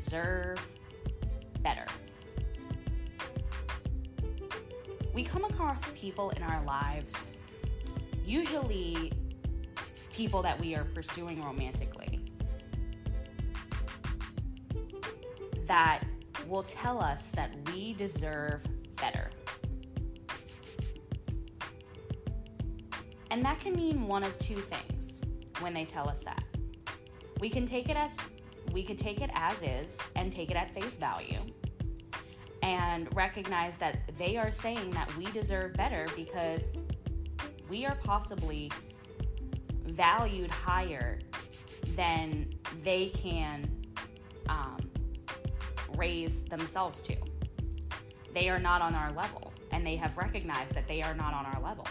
deserve better. We come across people in our lives, usually people that we are pursuing romantically, that will tell us that we deserve better. And that can mean one of two things when they tell us that. We can take it as we could take it as is and take it at face value and recognize that they are saying that we deserve better because we are possibly valued higher than they can um, raise themselves to. They are not on our level, and they have recognized that they are not on our level.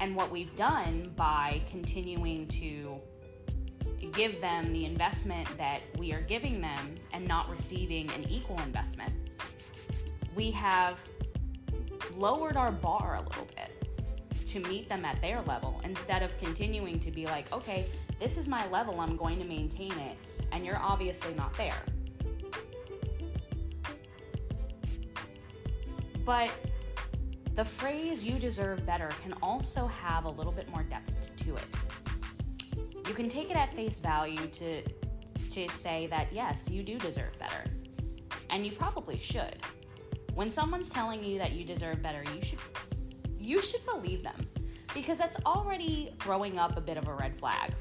And what we've done by continuing to give them the investment that we are giving them and not receiving an equal investment, we have lowered our bar a little bit to meet them at their level instead of continuing to be like, okay, this is my level, I'm going to maintain it, and you're obviously not there. But the phrase you deserve better can also have a little bit more depth to it. You can take it at face value to to say that yes, you do deserve better. And you probably should. When someone's telling you that you deserve better, you should you should believe them because that's already throwing up a bit of a red flag.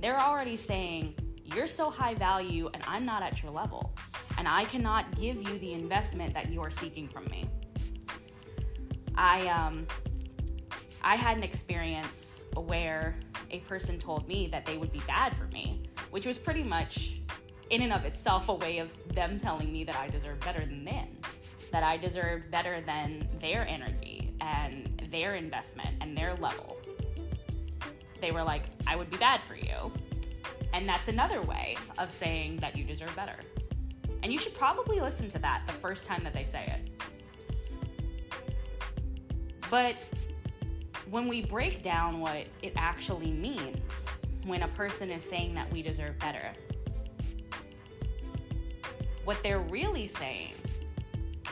They're already saying, "You're so high value and I'm not at your level, and I cannot give you the investment that you are seeking from me." I um I had an experience where a person told me that they would be bad for me, which was pretty much in and of itself a way of them telling me that I deserve better than them that I deserved better than their energy and their investment and their level. They were like, I would be bad for you. And that's another way of saying that you deserve better. And you should probably listen to that the first time that they say it. But when we break down what it actually means when a person is saying that we deserve better, what they're really saying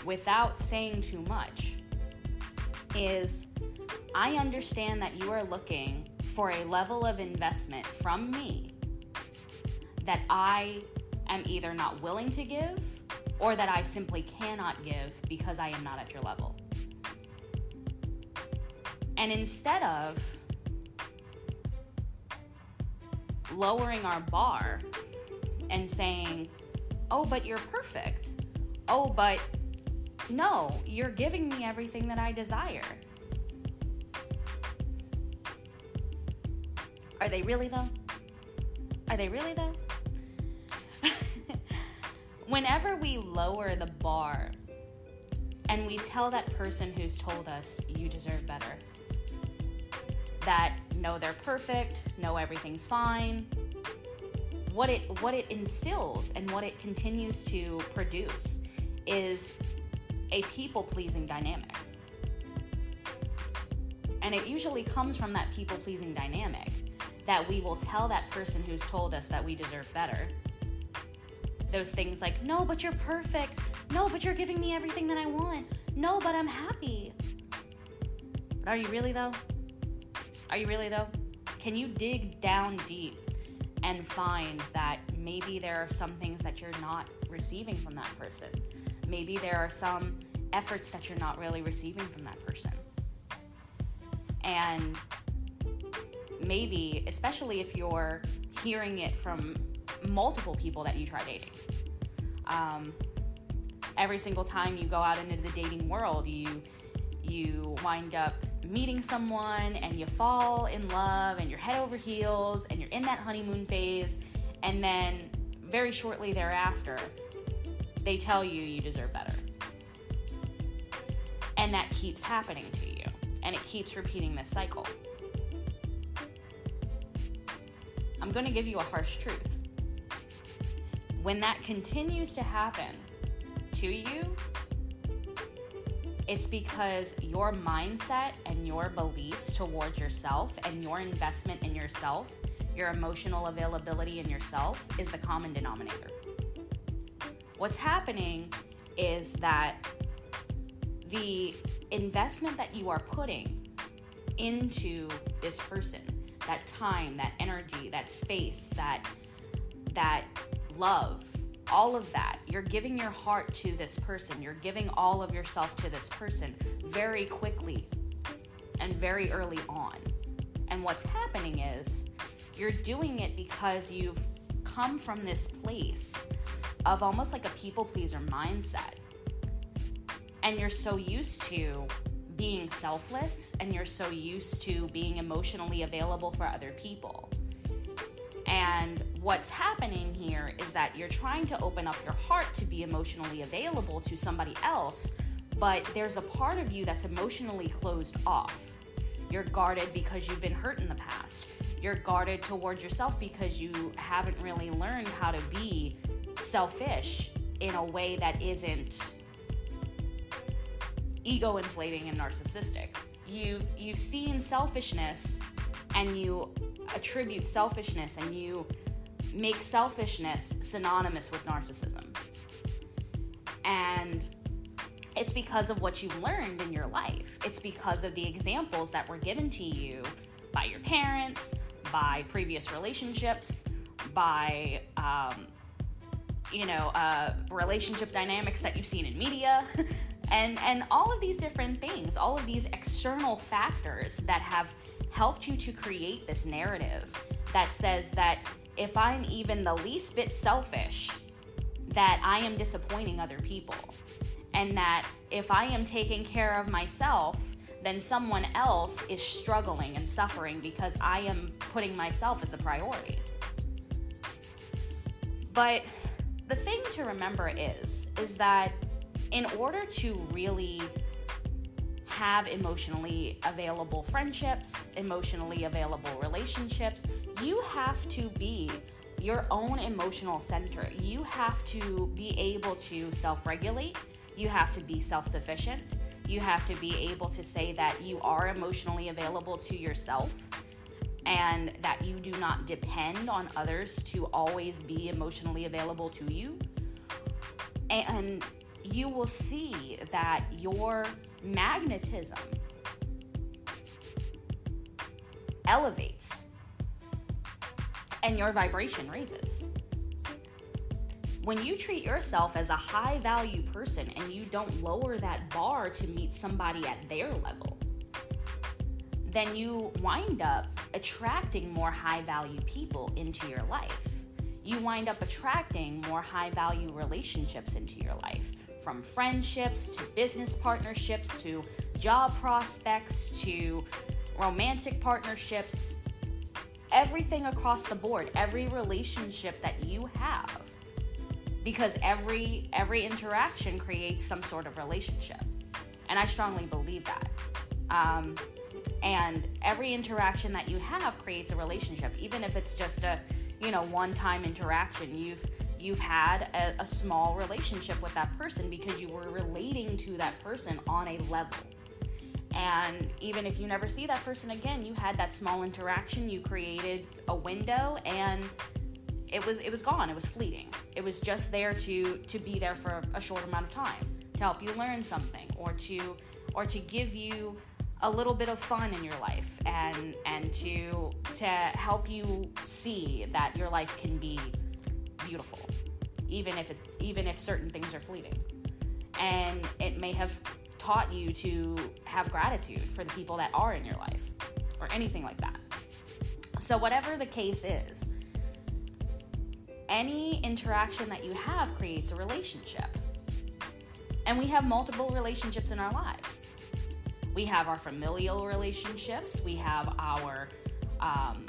without saying too much is I understand that you are looking for a level of investment from me that I am either not willing to give or that I simply cannot give because I am not at your level. And instead of lowering our bar and saying, oh, but you're perfect. Oh, but no, you're giving me everything that I desire. Are they really though? Are they really though? Whenever we lower the bar and we tell that person who's told us you deserve better that no they're perfect, no everything's fine, what it what it instills and what it continues to produce is a people pleasing dynamic. And it usually comes from that people pleasing dynamic that we will tell that person who's told us that we deserve better. Those things like, no, but you're perfect. No, but you're giving me everything that I want. No, but I'm happy. But are you really, though? Are you really, though? Can you dig down deep and find that maybe there are some things that you're not receiving from that person? maybe there are some efforts that you're not really receiving from that person. And maybe, especially if you're hearing it from multiple people that you try dating. Um, every single time you go out into the dating world, you you wind up meeting someone and you fall in love and you're head over heels and you're in that honeymoon phase and then very shortly thereafter they tell you you deserve better. And that keeps happening to you, and it keeps repeating this cycle. I'm going to give you a harsh truth. When that continues to happen to you, it's because your mindset and your beliefs towards yourself and your investment in yourself, your emotional availability in yourself, is the common denominator. What's happening is that the investment that you are putting into this person, that time, that energy, that space, that that love, all of that, you're giving your heart to this person. You're giving all of yourself to this person very quickly and very early on. And what's happening is you're doing it because you've come from this place of almost like a people pleaser mindset. And you're so used to being selfless and you're so used to being emotionally available for other people. And what's happening here is that you're trying to open up your heart to be emotionally available to somebody else, but there's a part of you that's emotionally closed off. You're guarded because you've been hurt in the past. You're guarded towards yourself because you haven't really learned how to be selfish in a way that isn't ego inflating and narcissistic. You've you've seen selfishness and you attribute selfishness and you make selfishness synonymous with narcissism. And it's because of what you've learned in your life. It's because of the examples that were given to you by your parents, by previous relationships, by um, you know uh, relationship dynamics that you've seen in media, and and all of these different things, all of these external factors that have helped you to create this narrative that says that if I'm even the least bit selfish, that I am disappointing other people and that if I am taking care of myself, then someone else is struggling and suffering because I am putting myself as a priority. But the thing to remember is is that in order to really have emotionally available friendships, emotionally available relationships, you have to be your own emotional center. You have to be able to self regulate you have to be self sufficient. You have to be able to say that you are emotionally available to yourself and that you do not depend on others to always be emotionally available to you. And you will see that your magnetism elevates and your vibration raises when you treat yourself as a high value person and you don't lower that bar to meet somebody at their level, then you wind up attracting more high value people into your life. You wind up attracting more high value relationships into your life, from friendships to business partnerships to job prospects to romantic partnerships, everything across the board, every relationship that you have. Because every every interaction creates some sort of relationship. And i strongly believe that. Um, and every interaction that you have creates a relationship. Even if it's just a you know one time interaction you've you've had a, a small relationship with that person because you were relating to that person on a level and even if you never see that person again you had that small interaction you created a window and it was it was gone. It was fleeting. It was just there to to be there for a short amount of time to help you learn something or to or to give you a little bit of fun in your life and and to to help you see that your life can be beautiful even if it even if certain things are fleeting and it may have taught you to have gratitude for the people that are in your life or anything like that so whatever the case is any interaction that you have creates a relationship. And we have multiple relationships in our lives. We have our familial relationships, we have our um,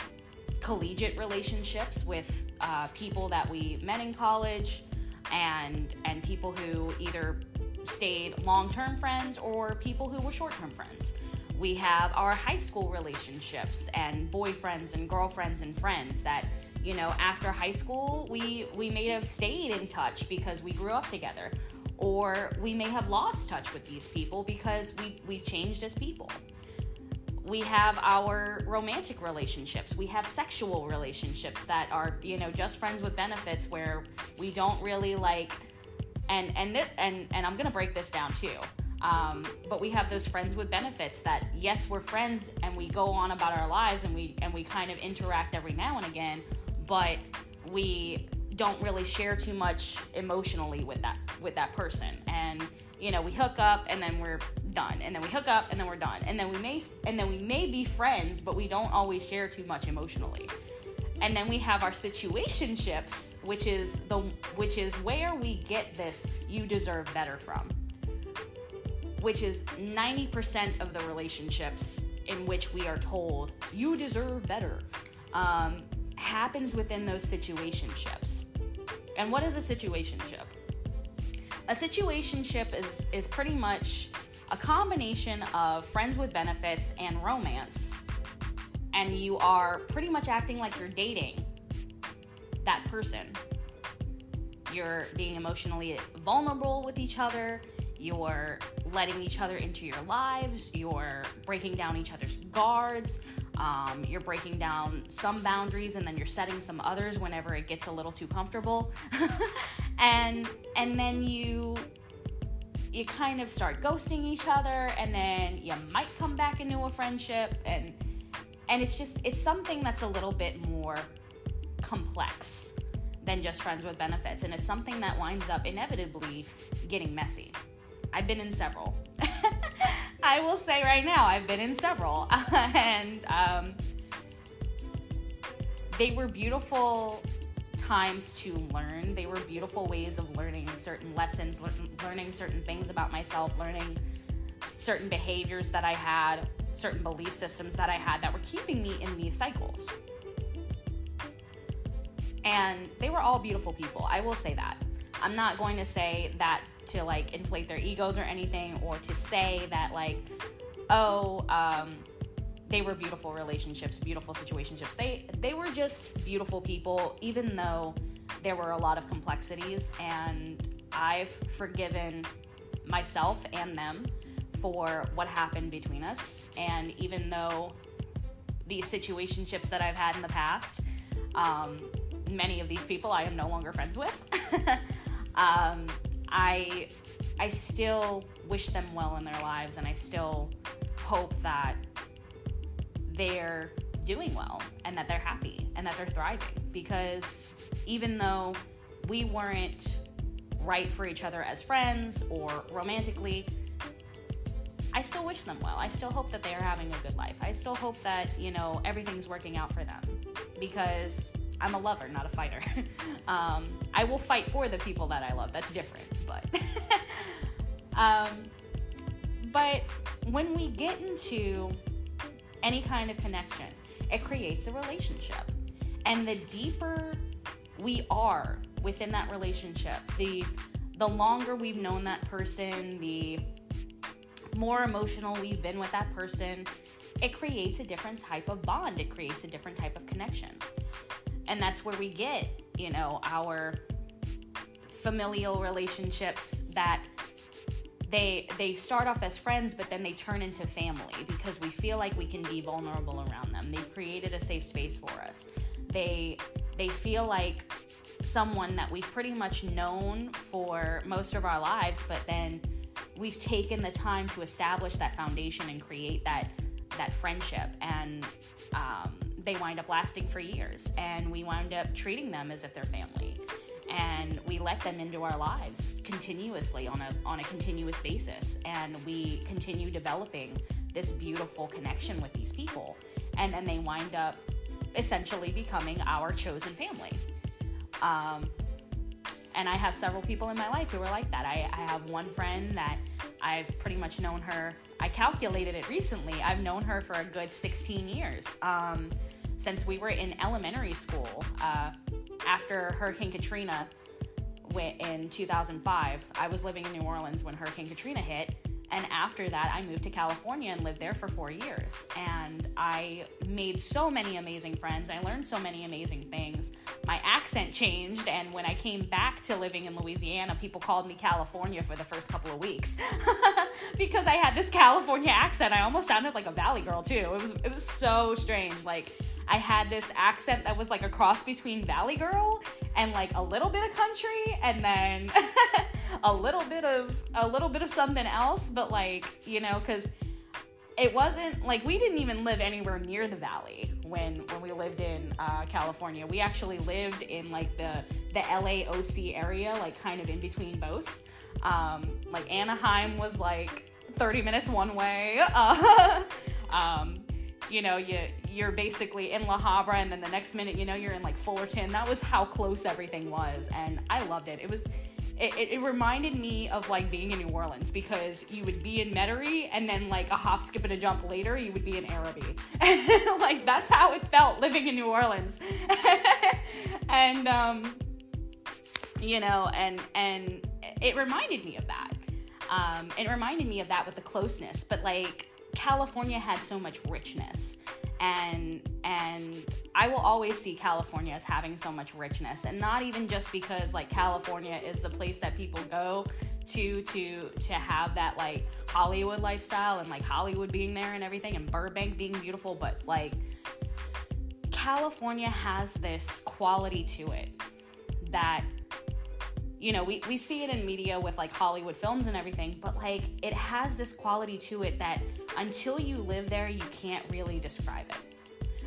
collegiate relationships with uh, people that we met in college and and people who either stayed long-term friends or people who were short-term friends. We have our high school relationships and boyfriends and girlfriends and friends that you know after high school we we may have stayed in touch because we grew up together or we may have lost touch with these people because we we've changed as people we have our romantic relationships we have sexual relationships that are you know just friends with benefits where we don't really like and and th- and and I'm gonna break this down too. Um, but we have those friends with benefits that yes, we're friends and we go on about our lives and we and we kind of interact every now and again, but we don't really share too much emotionally with that with that person and you know we hook up and then we're done and then we hook up and then we're done and then we may and then we may be friends but we don't always share too much emotionally. And then we have our situationships which is the which is where we get this you deserve better from which is 90% of the relationships in which we are told you deserve better um, happens within those situationships. And what is a situationship a situationship is is pretty much a combination of friends with benefits and romance. And you are pretty much acting like you're dating that person. You're being emotionally vulnerable with each other. You're letting each other into your lives. You're breaking down each other's guards. Um, you're breaking down some boundaries and then you're setting some others whenever it gets a little too comfortable and and then you you kind of start ghosting each other and then you might come back into a friendship and and it's just it's something that's a little bit more complex than just friends with benefits. And it's something that winds up inevitably getting messy. I've been in several. I will say right now i've been in several. And um, they were beautiful times to learn. They were beautiful ways of learning certain lessons, learning certain things about myself, learning certain behaviors that I had, certain belief systems that I had that were keeping me in these cycles. And they were all beautiful people. I will say that. I'm not going to say that to like inflate their egos or anything or to say that like oh um, they were beautiful relationships, beautiful situationships. They they were just beautiful people, even though there were a lot of complexities. And I've forgiven myself and them for what happened between us. And even though these situationships that I've had in the past, um, many of these people I am no longer friends with. um, I I still wish them well in their lives, and I still hope that they're doing well and that they're happy and that they're thriving because even though we weren't right for each other as friends or romantically, I still wish them well. I still hope that they are having a good life. I still hope that, you know, everything's working out for them because I'm a lover, not a fighter. um, I will fight for the people that I love. That's different, but. um, but when we get into any kind of connection. It creates a relationship. And the deeper we are within that relationship, the the longer we've known that person, the more emotional we've been with that person, it creates a different type of bond. It creates a different type of connection. And that's where we get, you know, our familial relationships that they they start off as friends but then they turn into family because we feel like we can be vulnerable around them. They've created a safe space for us. They they feel like someone that we've pretty much known for most of our lives but then we've taken the time to establish that foundation and create that that friendship. And um, they wind up lasting for years and we wind up treating them as if they're family. And we let them into our lives continuously on a on a continuous basis and we continue developing this beautiful connection with these people. And then they wind up essentially becoming our chosen family. Um, and i have several people in my life who are like that. I, I have one friend that i've pretty much known her i calculated it recently i've known her for a good 16 years. Um, since we were in elementary school uh, after Hurricane Katrina in 2005. I was living in New Orleans when Hurricane Katrina hit. And after that, I moved to California and lived there for four years. And I made so many amazing friends. I learned so many amazing things. My accent changed. And when I came back to living in Louisiana, people called me California for the first couple of weeks because I had this California accent. I almost sounded like a Valley girl, too. It was, it was so strange. Like, I had this accent that was like a cross between Valley Girl and like a little bit of country, and then a little bit of a little bit of something else, but like you know, because it wasn't like we didn't even live anywhere near the valley when when we lived in uh, California. We actually lived in like the the LAOC area, like kind of in between both. Um, like Anaheim was like 30 minutes one way. Uh, um, you know, you you're basically in La Habra, and then the next minute, you know, you're in like Fullerton. That was how close everything was, and I loved it. It was. It, it, reminded me of like being in New Orleans because you would be in Metairie and then like a hop, skip, and a jump later you would be in Arabi. like that's how it felt living in New Orleans. and um, you know, and and it reminded me of that. Um, it reminded me of that with the closeness, but like California had so much richness and and I will always see California as having so much richness and not even just because like California is the place that people go to to to have that like Hollywood lifestyle and like Hollywood being there and everything and Burbank being beautiful but like California has this quality to it that you know, we, we see it in media with like Hollywood films and everything, but like it has this quality to it that until you live there, you can't really describe it.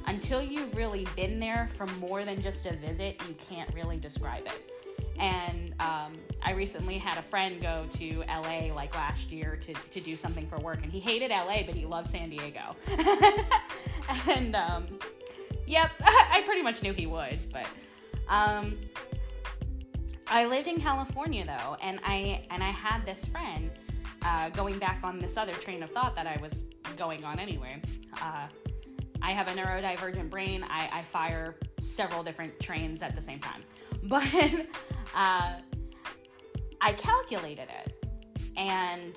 Until you've really been there for more than just a visit, you can't really describe it. And um, I recently had a friend go to LA like last year to, to do something for work, and he hated LA, but he loved San Diego. and um, yep, I pretty much knew he would, but. Um, I lived in California though, and I and I had this friend. Uh, going back on this other train of thought that I was going on anyway. Uh, I have a neurodivergent brain. I, I, fire several different trains at the same time, but uh, I calculated it, and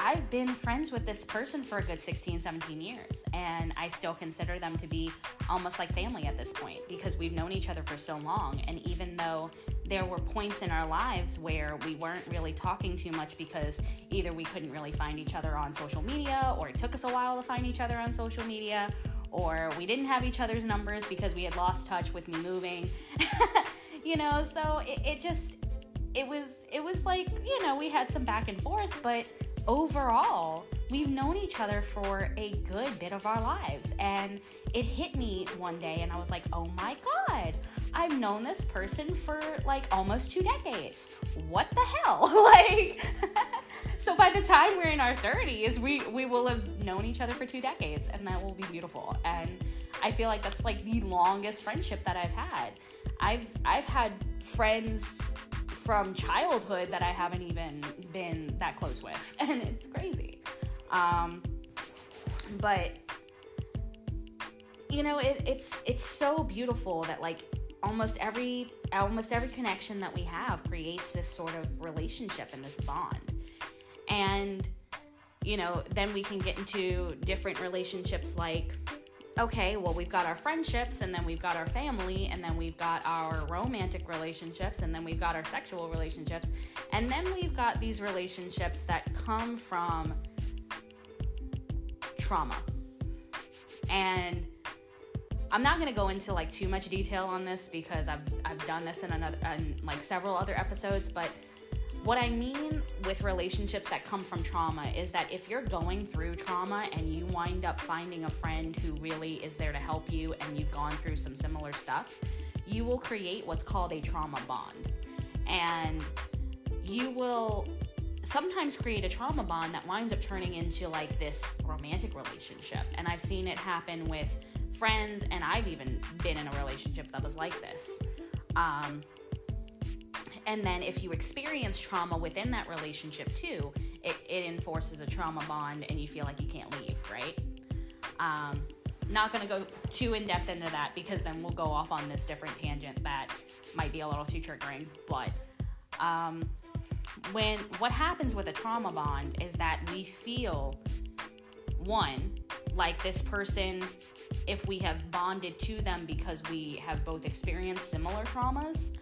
I've been friends with this person for a good 16, 17 years, and I still consider them to be almost like family at this point because we've known each other for so long. And even though there were points in our lives where we weren't really talking too much because either we couldn't really find each other on social media, or it took us a while to find each other on social media, or we didn't have each other's numbers because we had lost touch with me moving. you know, so it, it just it was it was like, you know, we had some back and forth, but overall, we've known each other for a good bit of our lives. And it hit me one day, and I was like, oh my God, I've known this person for like almost two decades. What the hell? like, so by the time we're in our 30s, we, we will have known each other for two decades, and that will be beautiful. And I feel like that's like the longest friendship that I've had. I've I've had friends from childhood that I haven't even been that close with, and it's crazy. Um, but you know, it, it's it's so beautiful that like almost every almost every connection that we have creates this sort of relationship and this bond, and you know, then we can get into different relationships like okay, well, we've got our friendships, and then we've got our family, and then we've got our romantic relationships, and then we've got our sexual relationships, and then we've got these relationships that come from trauma. And I'm not going to go into like too much detail on this because I've I've done this in another in like several other episodes, but what I mean with relationships that come from trauma is that if you're going through trauma and you wind up finding a friend who really is there to help you and you've gone through some similar stuff, you will create what's called a trauma bond. And you will sometimes create a trauma bond that winds up turning into like this romantic relationship. And I've seen it happen with friends, and I've even been in a relationship that was like this. Um, and then if you experience trauma within that relationship too, it, it enforces a trauma bond and you feel like you can't leave, right? Um, not going to go too in depth into that because then we'll go off on this different tangent that might be a little too triggering. But um, when what happens with a trauma bond is that we feel one like this person if we have bonded to them because we have both experienced similar traumas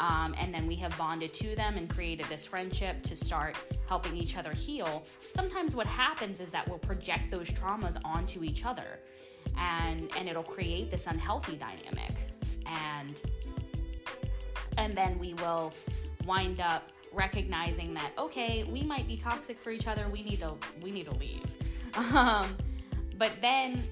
um, and then we have bonded to them and created this friendship to start helping each other heal. Sometimes what happens is that we'll project those traumas onto each other and and it'll create this unhealthy dynamic. And and then we will wind up recognizing that okay, we might be toxic for each other. We need to we need to leave. Um, but then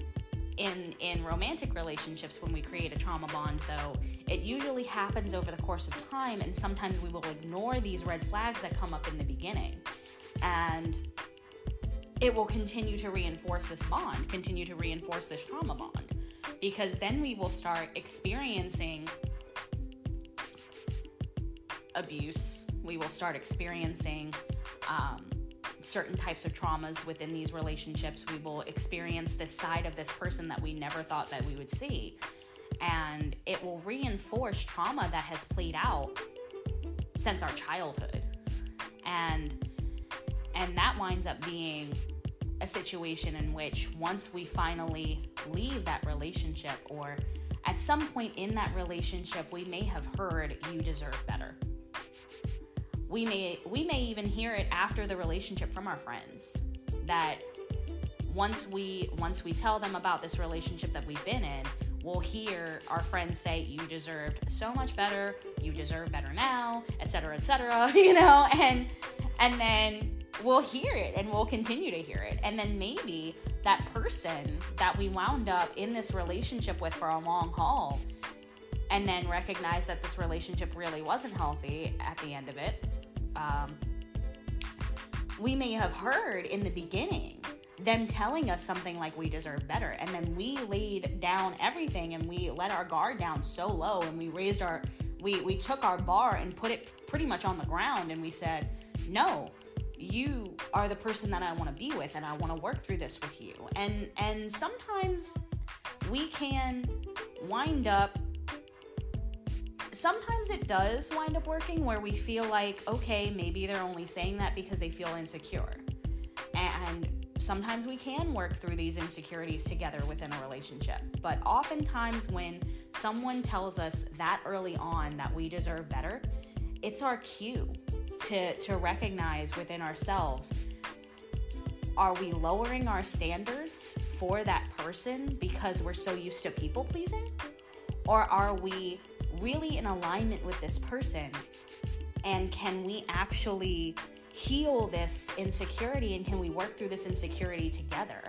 in in romantic relationships when we create a trauma bond though it usually happens over the course of time and sometimes we will ignore these red flags that come up in the beginning. And it will continue to reinforce this bond continue to reinforce this trauma bond because then we will start experiencing abuse. We will start experiencing um, certain types of traumas within these relationships. We will experience this side of this person that we never thought that we would see. And it will reinforce trauma that has played out since our childhood. And and that winds up being a situation in which once we finally leave that relationship or at some point in that relationship we may have heard you deserve better we may we may even hear it after the relationship from our friends that once we once we tell them about this relationship that we've been in we'll hear our friends say you deserved so much better. You deserve better now etc etc you know? And and then we'll hear it and we'll continue to hear it. And then maybe that person that we wound up in this relationship with for a long haul and then recognize that this relationship really wasn't healthy at the end of it um, we may have heard in the beginning them telling us something like we deserve better. And then we laid down everything and we let our guard down so low and we raised our we we took our bar and put it pretty much on the ground and we said no you are the person that I want to be with and I want to work through this with you. And and sometimes we can wind up sometimes it does wind up working where we feel like, okay, maybe they're only saying that because they feel insecure. And sometimes we can work through these insecurities together within a relationship. But oftentimes, when someone tells us that early on that we deserve better, it's our cue to, to recognize within ourselves are we lowering our standards for that person because we're so used to people pleasing? Or are we really in alignment with this person? And can we actually heal this insecurity and can we work through this insecurity together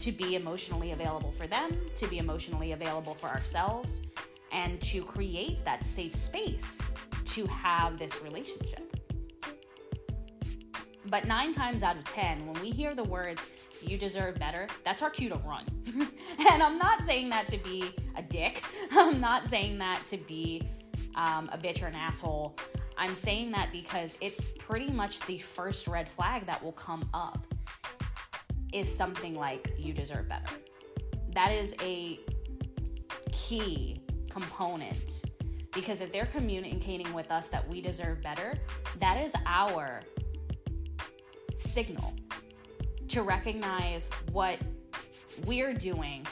to be emotionally available for them, to be emotionally available for ourselves, and to create that safe space to have this relationship? But nine times out of 10, when we hear the words, you deserve better, that's our cue to run. and I'm not saying that to be a dick. I'm not saying that to be um, a bitch or an asshole. I'm saying that because it's pretty much the first red flag that will come up is something like you deserve better. That is a key component because if they're communicating with us that we deserve better, that is our signal to recognize what we're doing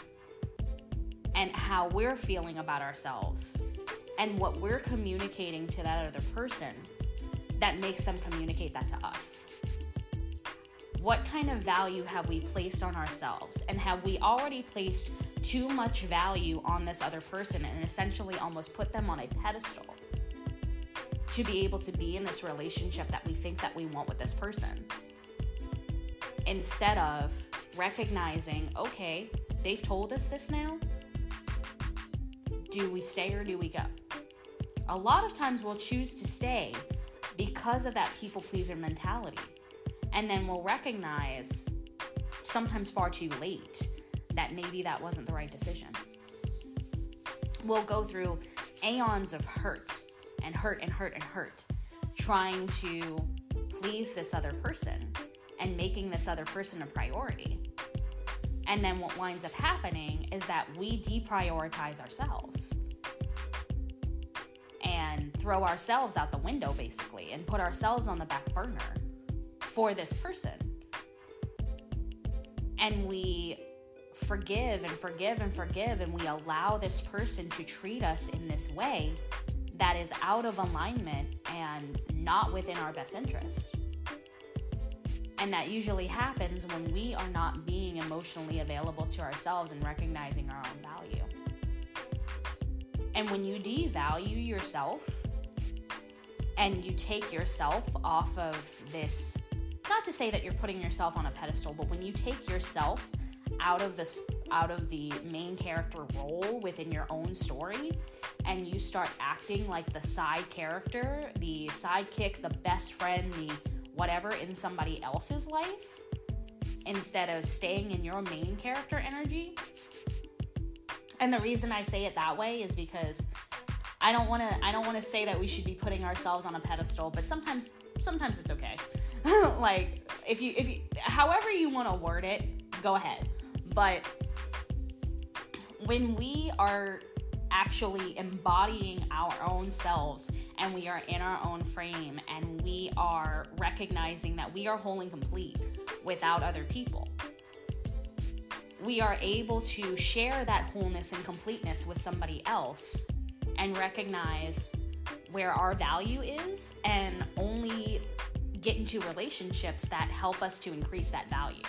and how we're feeling about ourselves and what we're communicating to that other person that makes them communicate that to us. What kind of value have we placed on ourselves? And have we already placed too much value on this other person and essentially almost put them on a pedestal to be able to be in this relationship that we think that we want with this person? Instead of recognizing, okay, they've told us this now. Do we stay or do we go? A lot of times we'll choose to stay because of that people pleaser mentality. And then we'll recognize, sometimes far too late, that maybe that wasn't the right decision. We'll go through aeons of hurt and hurt and hurt and hurt, trying to please this other person and making this other person a priority. And then what winds up happening is that we deprioritize ourselves and throw ourselves out the window basically and put ourselves on the back burner for this person. And we forgive and forgive and forgive, and we allow this person to treat us in this way that is out of alignment and not within our best interest. And that usually happens when we are not being emotionally available to ourselves and recognizing our own value. And when you devalue yourself, and you take yourself off of this not to say that you're putting yourself on a pedestal, but when you take yourself out of this out of the main character role within your own story and you start acting like the side character, the sidekick, the best friend, the whatever in somebody else's life instead of staying in your main character energy. And the reason I say it that way is because I don't want to I don't want to say that we should be putting ourselves on a pedestal, but sometimes sometimes it's okay. like if you if you however you want to word it, go ahead. But when we are actually embodying our own selves and we are in our own frame and we are recognizing that we are whole and complete without other people. We are able to share that wholeness and completeness with somebody else and recognize where our value is and only get into relationships that help us to increase that value.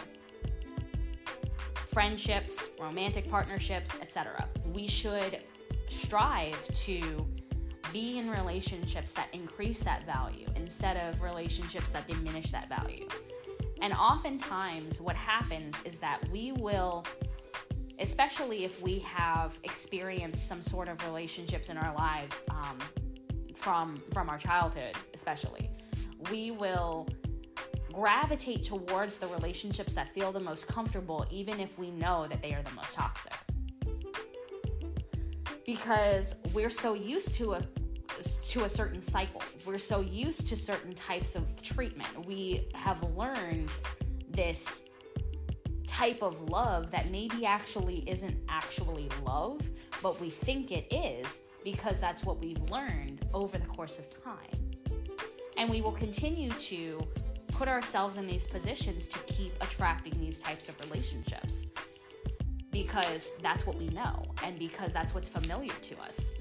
Friendships, romantic partnerships, etc. We should strive to be in relationships that increase that value instead of relationships that diminish that value. And oftentimes, what happens is that we will, especially if we have experienced some sort of relationships in our lives um, from from our childhood, especially, we will gravitate towards the relationships that feel the most comfortable, even if we know that they are the most toxic. Because we're so used to a to a certain cycle. We're so used to certain types of treatment. We have learned this type of love that maybe actually isn't actually love, but we think it is because that's what we've learned over the course of time. And we will continue to put ourselves in these positions to keep attracting these types of relationships because that's what we know and because that's what's familiar to us.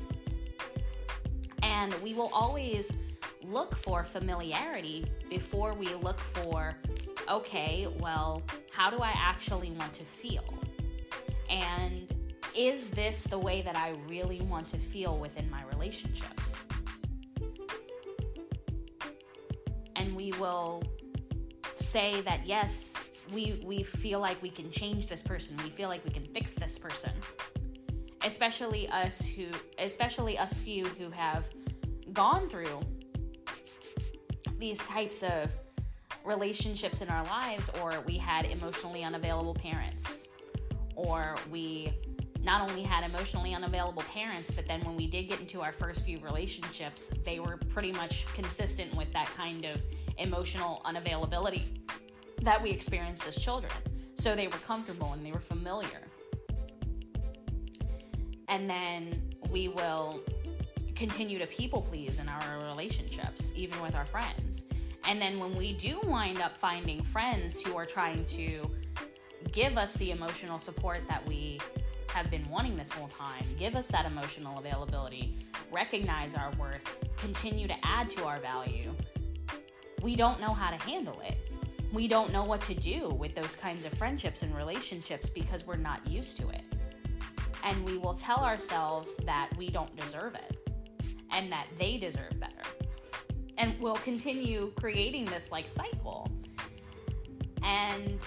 And we will always look for familiarity before we look for, okay, well, how do I actually want to feel? And is this the way that I really want to feel within my relationships? And we will say that yes, we we feel like we can change this person. We feel like we can fix this person. Especially us who especially us few who have gone through these types of relationships in our lives or we had emotionally unavailable parents or we not only had emotionally unavailable parents, but then when we did get into our first few relationships, they were pretty much consistent with that kind of emotional unavailability that we experienced as children. So they were comfortable and they were familiar. And then we will continue to people please in our relationships, even with our friends. And then when we do wind up finding friends who are trying to give us the emotional support that we have been wanting this whole time, give us that emotional availability, recognize our worth, continue to add to our value, we don't know how to handle it. We don't know what to do with those kinds of friendships and relationships because we're not used to it. And we will tell ourselves that we don't deserve it and that they deserve better. And we'll continue creating this like cycle. And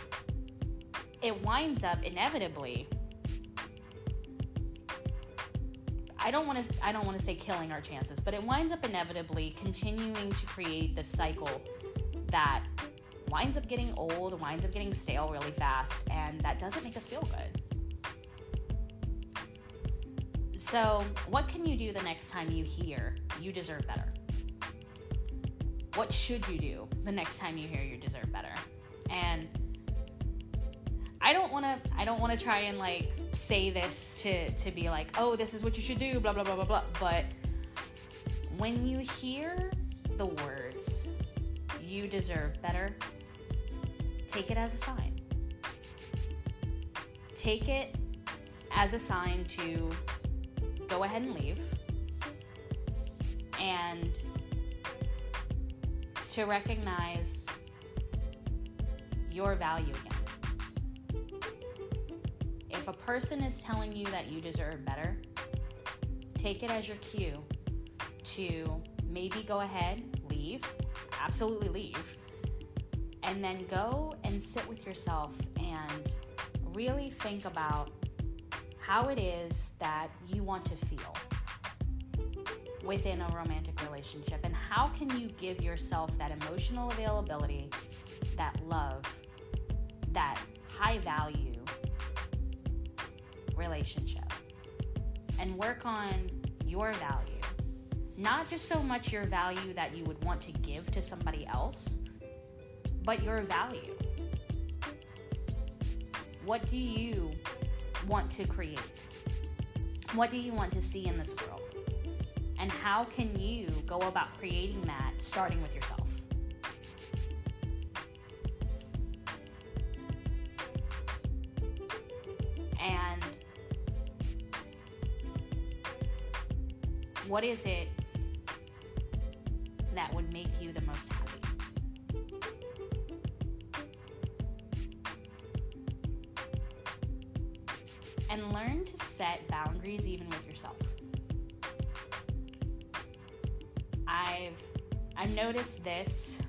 it winds up inevitably I don't want to I don't want to say killing our chances, but it winds up inevitably continuing to create this cycle that winds up getting old, winds up getting stale really fast, and that doesn't make us feel good. So, what can you do the next time you hear you deserve better? What should you do the next time you hear you deserve better? And I don't want to I don't want to try and like say this to to be like, "Oh, this is what you should do," blah blah blah blah blah. But when you hear the words, "You deserve better," take it as a sign. Take it as a sign to go ahead and leave and to recognize your value again If a person is telling you that you deserve better, take it as your cue to maybe go ahead, leave, absolutely leave, and then go and sit with yourself and really think about how it is that you want to feel within a romantic relationship and how can you give yourself that emotional availability, that love, that high value relationship and work on your value. Not just so much your value that you would want to give to somebody else, but your value. What do you want to create? What do you want to see in this world? And how can you go about creating that starting with yourself? And what is it yourself. I've I've noticed this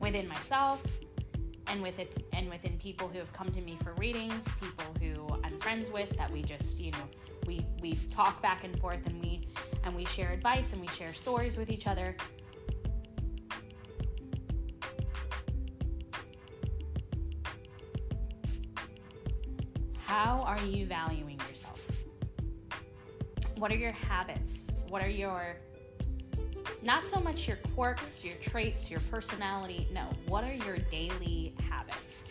within myself and with it and within people who have come to me for readings, people who I'm friends with that we just, you know, we we talk back and forth and we and we share advice and we share stories with each other. How are you valuing? What are your habits? What are your not so much your quirks, your traits, your personality. No, what are your daily habits?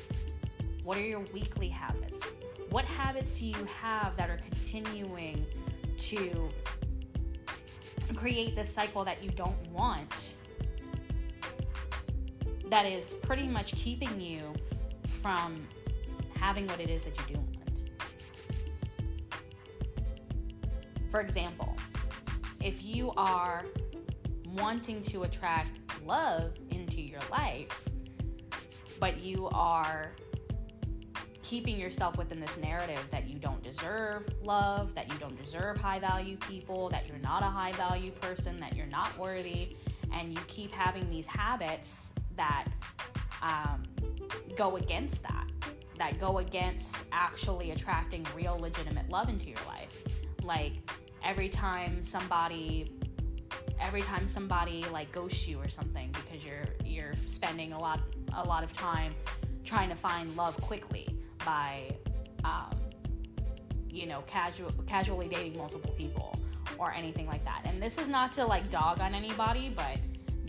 What are your weekly habits? What habits do you have that are continuing to create this cycle that you don't want? That is pretty much keeping you from having what it is that you do For example, if you are wanting to attract love into your life, but you are keeping yourself within this narrative that you don't deserve love, that you don't deserve high value people, that you're not a high value person, that you're not worthy, and you keep having these habits that um, go against that, that go against actually attracting real legitimate love into your life. Like every time somebody every time somebody like ghosts you or something because you're you're spending a lot a lot of time trying to find love quickly by um, you know casual casually dating multiple people or anything like that. And this is not to like dog on anybody but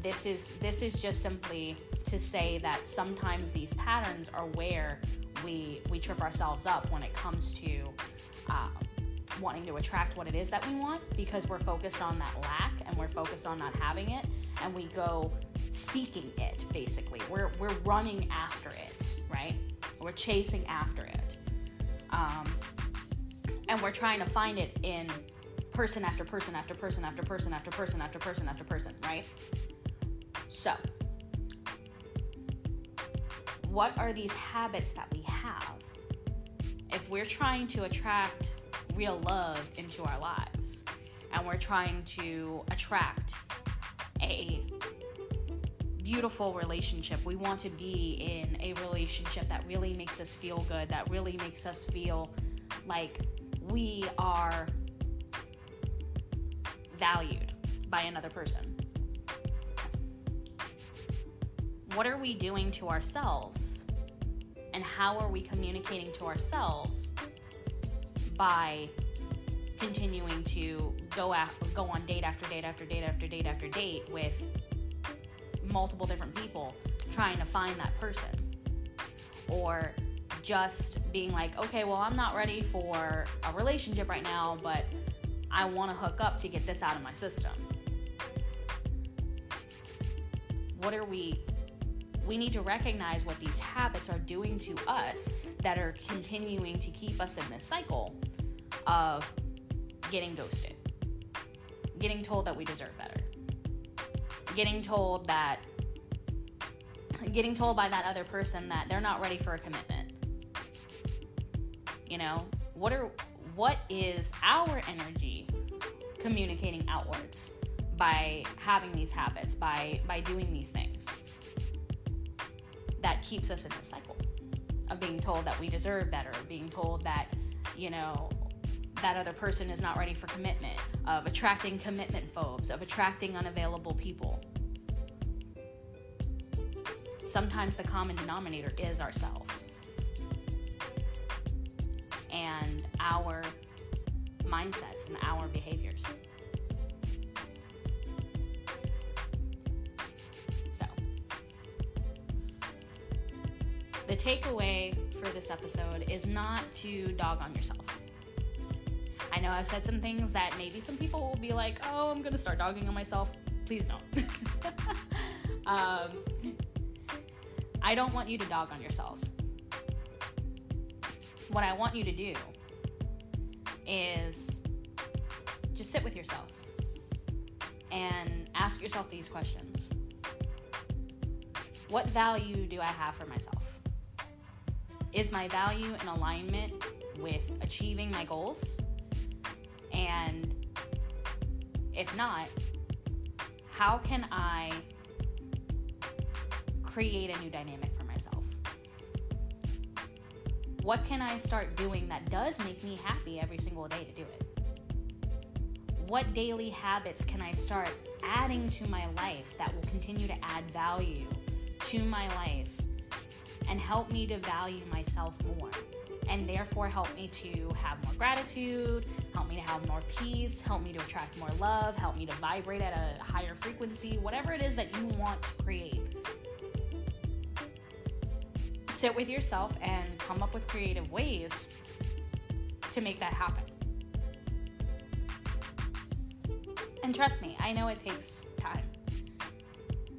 this is this is just simply to say that sometimes these patterns are where we we trip ourselves up when it comes to um, wanting to attract what it is that we want because we're focused on that lack and we're focused on not having it and we go seeking it basically. We're we're running after it right? We're chasing after it. Um, and we're trying to find it in person after person after person after person after person after person after person right? So what are these habits that we have if we're trying to attract real love into our lives and we're trying to attract a beautiful relationship. We want to be in a relationship that really makes us feel good, that really makes us feel like we are valued by another person. What are we doing to ourselves? And how are we communicating to ourselves by continuing to go after, go on date after date after date after date after date with multiple different people trying to find that person? Or just being like okay well i'm not ready for a relationship right now but i want to hook up to get this out of my system. What are we we need to recognize what these habits are doing to us that are continuing to keep us in this cycle of getting ghosted, getting told that we deserve better, getting told that, getting told by that other person that they're not ready for a commitment. You know, what are what is our energy communicating outwards by having these habits, by by doing these things. That keeps us in the cycle of being told that we deserve better, being told that, you know, that other person is not ready for commitment, of attracting commitment phobes, of attracting unavailable people. Sometimes the common denominator is ourselves and our mindsets and our behaviors. Takeaway for this episode is not to dog on yourself. I know I've said some things that maybe some people will be like, oh, I'm to start dogging on myself. Please don't. um, I don't want you to dog on yourselves. What I want you to do is just sit with yourself and ask yourself these questions What value do I have for myself? Is my value in alignment with achieving my goals? And if not, how can I create a new dynamic for myself? What can I start doing that does make me happy every single day to do it? What daily habits can I start adding to my life that will continue to add value to my life and help me to value myself more? and therefore help me to have more gratitude, help me to have more peace, help me to attract more love, help me to vibrate at a higher frequency, whatever it is that you want to create. Sit with yourself and come up with creative ways to make that happen. And trust me, I know it takes time.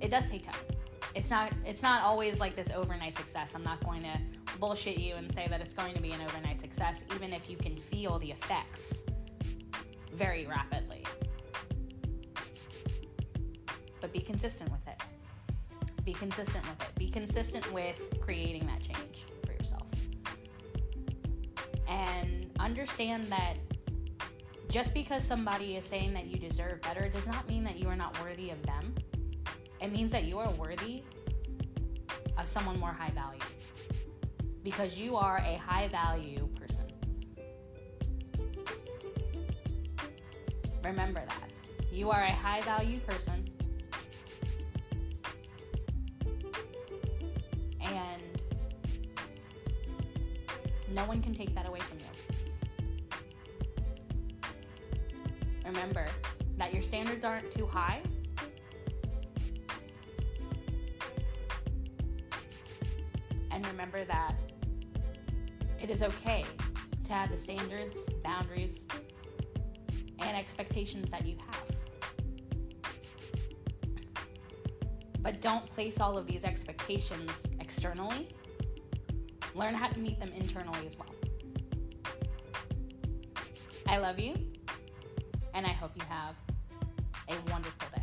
It does take time. It's not it's not always like this overnight success. I'm not going to bullshit you and say that it's going to be an overnight success, even if you can feel the effects very rapidly. But be consistent with it. Be consistent with it. Be consistent with creating that change for yourself. And understand that just because somebody is saying that you deserve better does not mean that you are not worthy of them. It means that you are worthy of someone more high value because you are a high value person. Remember that. You are a high value person. And no one can take that away from you. Remember that your standards aren't too high remember that it is okay to have the standards, boundaries, and expectations that you have. But don't place all of these expectations externally. Learn how to meet them internally as well. I love you, and I hope you have a wonderful day.